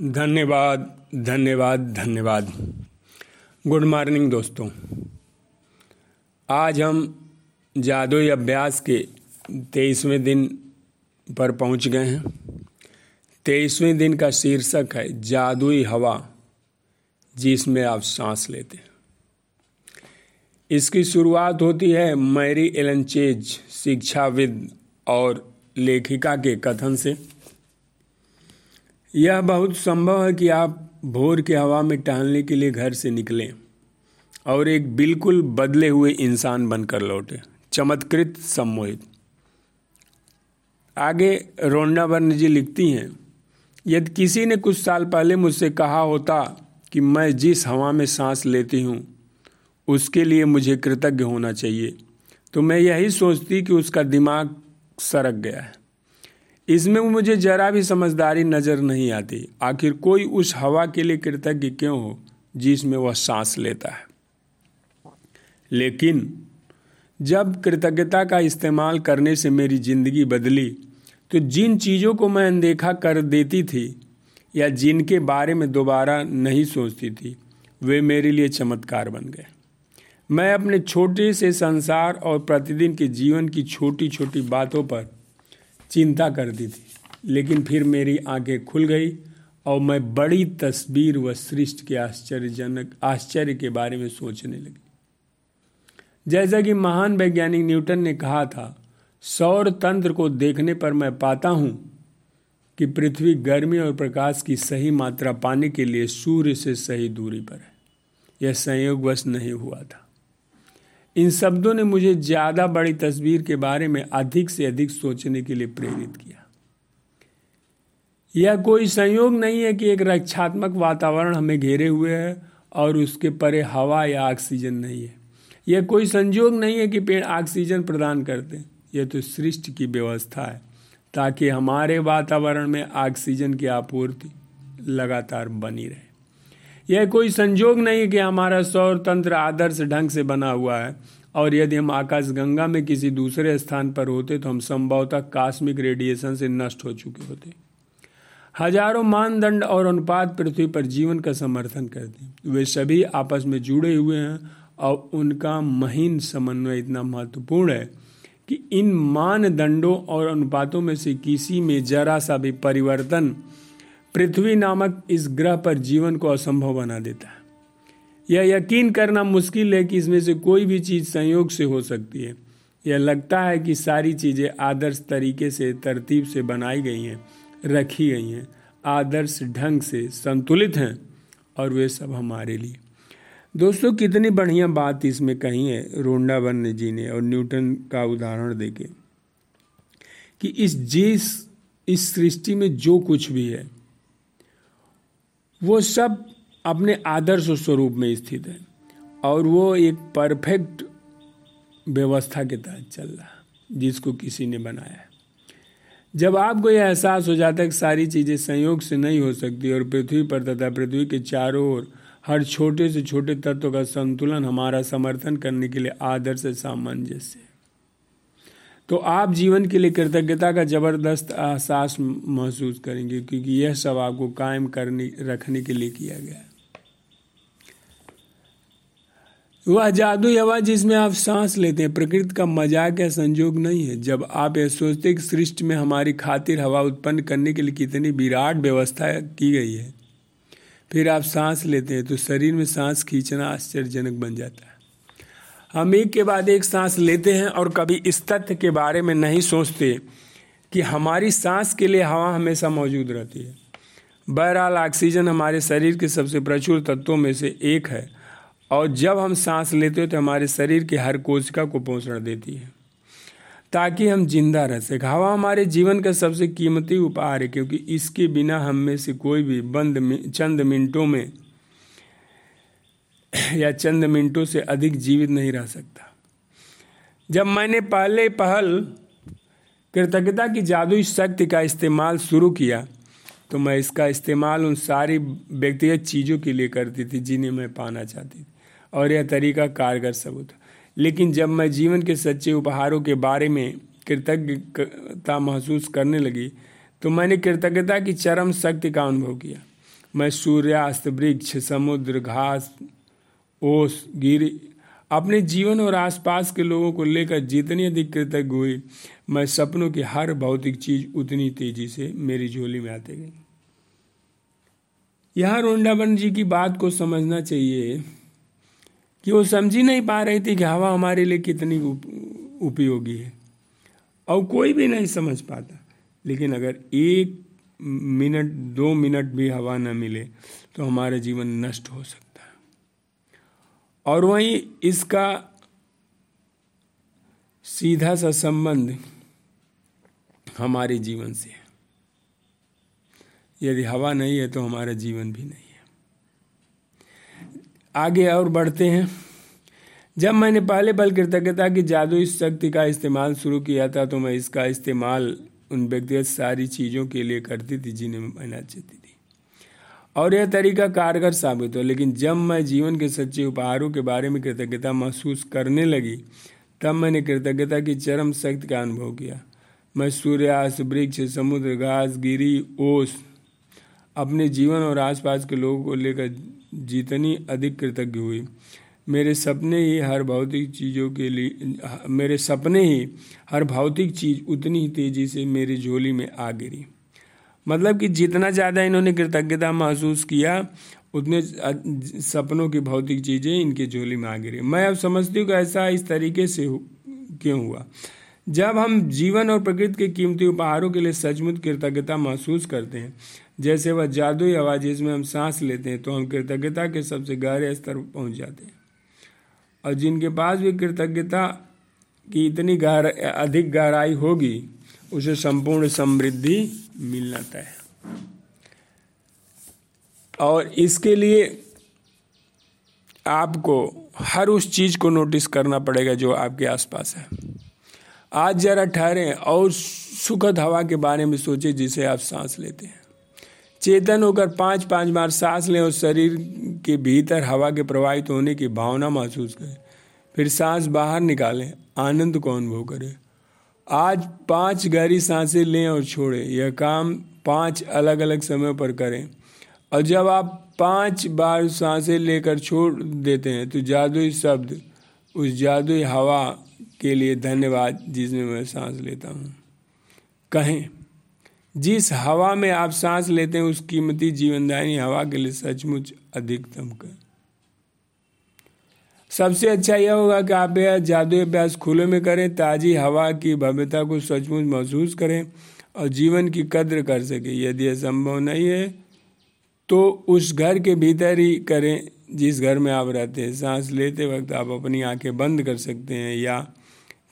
धन्यवाद धन्यवाद धन्यवाद। गुड मॉर्निंग दोस्तों। आज हम जादुई अभ्यास के तेईसवें दिन पर पहुँच गए हैं। तेईसवें दिन का शीर्षक है, जादुई हवा, जिसमें आप सांस लेते हैं। इसकी शुरुआत होती है मैरी एलनचेज, शिक्षाविद और लेखिका के कथन से। यह बहुत संभव है कि आप भोर की हवा में टहलने के लिए घर से निकलें और एक बिल्कुल बदले हुए इंसान बनकर लौटे। चमत्कृत सम्मोहित। आगे रोंडा वर्ण जी लिखती हैं, यदि किसी ने कुछ साल पहले मुझसे कहा होता कि मैं जिस हवा में सांस लेती हूँ, उसके लिए मुझे कृतज्ञ होना चाहिए तो मैं यही सोचती कि उसका दिमाग सरक गया है। इसमें मुझे जरा भी समझदारी नज़र नहीं आती। आखिर कोई उस हवा के लिए कृतज्ञ क्यों हो, जिसमें वह सांस लेता है? लेकिन जब कृतज्ञता का इस्तेमाल करने से मेरी ज़िंदगी बदली तो जिन चीज़ों को मैं अनदेखा कर देती थी, या जिनके बारे में दोबारा नहीं सोचती थी, वे मेरे लिए चमत्कार बन गए। मैं अपने छोटे से संसार और प्रतिदिन के जीवन की छोटी छोटी बातों पर चिंता करती थी। लेकिन फिर मेरी आँखें खुल गई और मैं बड़ी तस्वीर व सृष्टि के आश्चर्यजनक, आश्चर्य के बारे में सोचने लगी। जैसा कि महान वैज्ञानिक न्यूटन ने कहा था, सौर तंत्र को देखने पर मैं पाता हूँ कि पृथ्वी गर्मी और प्रकाश की सही मात्रा पाने के लिए सूर्य से सही दूरी पर है। यह संयोगवश नहीं हुआ था। इन शब्दों ने मुझे ज़्यादा बड़ी तस्वीर के बारे में अधिक से अधिक सोचने के लिए प्रेरित किया। यह कोई संयोग नहीं है कि एक रक्षात्मक वातावरण हमें घेरे हुए है और उसके परे हवा या ऑक्सीजन नहीं है। यह कोई संयोग नहीं है कि पेड़ ऑक्सीजन प्रदान करते। हैं यह तो सृष्टि की व्यवस्था है, ताकि हमारे वातावरण में ऑक्सीजन की आपूर्ति लगातार बनी रहे। यह कोई संजोग नहीं कि हमारा सौर तंत्र आदर्श ढंग से बना हुआ है। और यदि हम आकाश गंगा में किसी दूसरे स्थान पर होते तो हम संभवतः कास्मिक रेडिएशन से नष्ट हो चुके होते। हज़ारों मानदंड और अनुपात पृथ्वी पर जीवन का समर्थन करते हैं। वे सभी आपस में जुड़े हुए हैं, और उनका महीन समन्वय इतना महत्वपूर्ण है कि इन मानदंडों और अनुपातों में से किसी में जरा सा भी परिवर्तन पृथ्वी नामक इस ग्रह पर जीवन को असंभव बना देता है। यह यकीन करना मुश्किल है कि इसमें से कोई भी चीज़ संयोग से हो सकती है। यह लगता है कि सारी चीज़ें आदर्श तरीके से, तरतीब से बनाई गई हैं, रखी गई हैं, आदर्श ढंग से संतुलित हैं, और वे सब हमारे लिए। दोस्तों, कितनी बढ़िया बात इसमें कही है रोंडा वन्य जी ने, और न्यूटन का उदाहरण देके कि इस जिस, इस सृष्टि में जो कुछ भी है वो सब अपने आदर्श स्वरूप में स्थित है और वो एक परफेक्ट व्यवस्था के तहत चल रहा है, जिसको किसी ने बनाया है। जब आपको यह एहसास हो जाता है कि सारी चीज़ें संयोग से नहीं हो सकती और पृथ्वी पर तथा पृथ्वी के चारों ओर हर छोटे से छोटे तत्व का संतुलन हमारा समर्थन करने के लिए आदर्श सामंजस्य तो आप जीवन के लिए कृतज्ञता का ज़बरदस्त एहसास महसूस करेंगे क्योंकि यह सब आपको कायम करने, रखने के लिए किया गया वह जादू हवा जिसमें आप सांस लेते हैं, प्रकृति का मज़ाक या संजोग नहीं है। जब आप यह सोचते कि सृष्टि में हमारी खातिर हवा उत्पन्न करने के लिए कितनी विराट व्यवस्था की गई है, फिर आप सांस लेते हैं तो शरीर में सांस खींचना आश्चर्यजनक बन जाता है। हम एक के बाद एक सांस लेते हैं और कभी इस तथ्य के बारे में नहीं सोचते कि हमारी सांस के लिए हवा हमेशा मौजूद रहती है। बहरहाल, ऑक्सीजन हमारे शरीर के सबसे प्रचुर तत्वों में से एक है और जब हम सांस लेते हैं तो हमारे शरीर के हर कोशिका को पोषण देती है ताकि हम ज़िंदा रह सकें। हवा हमारे जीवन का सबसे कीमती उपहार है क्योंकि इसके बिना हम में से कोई भी बंद चंद मिनटों में या चंद मिनटों से अधिक जीवित नहीं रह सकता। जब मैंने पहले पहल, कृतज्ञता की जादुई शक्ति का इस्तेमाल शुरू किया तो मैं इसका इस्तेमाल उन सारी व्यक्तिगत चीज़ों के लिए करती थी जिन्हें मैं पाना चाहती थी। और यह तरीका कारगर सबूत। लेकिन जब मैं जीवन के सच्चे उपहारों के बारे में कृतज्ञता महसूस करने लगी तो मैंने कृतज्ञता की चरम शक्ति का अनुभव किया। मैं सूर्यास्त, वृक्ष, समुद्र, घास ओस, गिरी। अपने जीवन और आसपास के लोगों को लेकर जितनी अधिक कृतज्ञ हुई, मैं सपनों की हर भौतिक चीज़ उतनी तेज़ी से मेरी झोली में आते गई। यहाँ रोंडाबन जी की बात को समझना चाहिए कि वो समझ ही नहीं पा रही थी कि हवा हमारे लिए कितनी उपयोगी है। और कोई भी नहीं समझ पाता, लेकिन अगर एक मिनट, दो मिनट भी हवा न मिले तो हमारा जीवन नष्ट हो सकता और वहीं इसका सीधा सा संबंध हमारे जीवन से है। यदि हवा नहीं है तो हमारा जीवन भी नहीं है। आगे और बढ़ते हैं। जब मैंने पहले बल कृतज्ञता की जादू इस शक्ति का इस्तेमाल शुरू किया था तो मैं इसका इस्तेमाल उन व्यक्तिगत सारी चीज़ों के लिए करती थी जिन्हें मैं चाहती थी। और यह तरीका कारगर साबित हो लेकिन जब मैं जीवन के सच्चे उपहारों के बारे में कृतज्ञता महसूस करने लगी, तब मैंने कृतज्ञता की चरम शक्ति का अनुभव किया। मैं सूर्यास्त वृक्ष, समुद्र, घास, गिरी, ओस, अपने जीवन और आसपास के लोगों को लेकर जितनी अधिक कृतज्ञ हुई। मेरे सपने ही हर भौतिक चीज़ों के लिए, मेरे सपने ही हर भौतिक चीज़ उतनी ही तेज़ी से मेरी झोली में आ गिरी। मतलब कि जितना ज़्यादा इन्होंने कृतज्ञता महसूस किया, उतने सपनों की भौतिक चीज़ें इनकी झोली में आ गिरी। मैं अब समझती हूँ कि ऐसा इस तरीके से क्यों हुआ? जब हम जीवन और प्रकृति के कीमती उपहारों के लिए सचमुच कृतज्ञता महसूस करते हैं, जैसे वह जादुई आवाज़ जिसमें हम सांस लेते हैं तो हम कृतज्ञता के सबसे गहरे स्तर पर पहुँच जाते हैं। और जिनके पास भी कृतज्ञता की इतनी गहर, अधिक गहराई होगी उसे संपूर्ण समृद्धि मिल जाता है। और इसके लिए आपको हर उस चीज़ को नोटिस करना पड़ेगा जो आपके आसपास है। आज जरा ठहरें और सुखद हवा के बारे में सोचें जिसे आप सांस लेते हैं। चेतन होकर पाँच पाँच बार सांस लें और शरीर के भीतर हवा के प्रवाहित होने की भावना महसूस करें। फिर सांस बाहर निकालें, आनंद को अनुभव करें। आज पाँच गहरी साँसें लें और छोड़ें। यह काम पाँच अलग अलग समय पर करें। और जब आप पाँच बार साँसें लेकर छोड़ देते हैं तो जादुई शब्द, उस जादुई हवा के लिए धन्यवाद, जिसमें मैं सांस लेता हूँ। कहें, जिस हवा में आप सांस लेते हैं, उस कीमती जीवनदायिनी हवा के लिए सचमुच अधिकतम कर। सबसे अच्छा यह होगा कि आप यह जादू अभ्यास खुले में करें, ताज़ी हवा की भव्यता को सचमुच महसूस करें और जीवन की कद्र कर सकें। यदि यह संभव नहीं है तो उस घर के भीतर ही करें जिस घर में आप रहते हैं। सांस लेते वक्त आप अपनी आँखें बंद कर सकते हैं या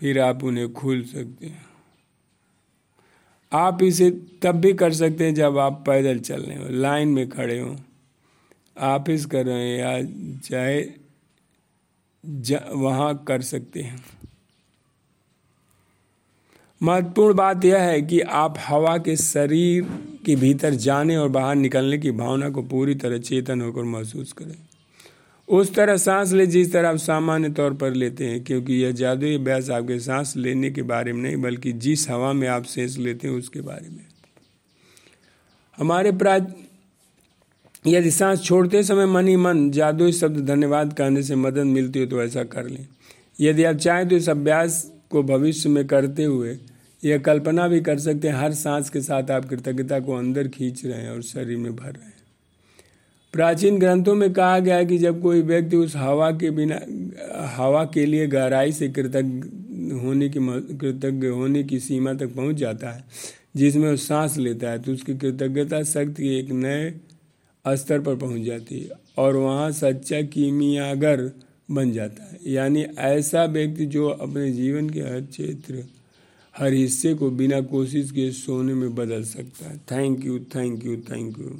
फिर आप उन्हें खोल सकते हैं। आप इसे तब भी कर सकते हैं जब आप पैदल चल रहे हो, लाइन में खड़े हो। ऑफ़िस कर रहे हैं या चाहे वहाँ कर सकते हैं। महत्वपूर्ण बात यह है कि आप हवा के शरीर के भीतर जाने और बाहर निकलने की भावना को पूरी तरह चेतन होकर महसूस करें। उस तरह सांस ले जिस तरह आप सामान्य तौर पर लेते हैं, क्योंकि यह जादुई अभ्यास आपके सांस लेने के बारे में नहीं, बल्कि जिस हवा में आप सांस लेते हैं उसके बारे में। हमारे प्राच यदि सांस छोड़ते समय मन ही मन जादुई शब्द धन्यवाद कहने से मदद मिलती हो तो ऐसा कर लें। यदि आप चाहें तो इस अभ्यास को भविष्य में करते हुए यह कल्पना भी कर सकते हैं, हर सांस के साथ आप कृतज्ञता को अंदर खींच रहे हैं और शरीर में भर रहे हैं। प्राचीन ग्रंथों में कहा गया है कि जब कोई व्यक्ति उस हवा के बिना, हवा के लिए गहराई से कृतज्ञ होने की कृतज्ञ होने की सीमा तक पहुँच जाता है, जिसमें वो सांस लेता है तो उसकी कृतज्ञता शक्ति एक नए स्तर पर पहुँच जाती है और वहाँ सच्चा कीमियागर बन जाता है। यानी ऐसा व्यक्ति जो अपने जीवन के हर क्षेत्र, हर हिस्से को बिना कोशिश के सोने में बदल सकता है। Thank you thank you thank you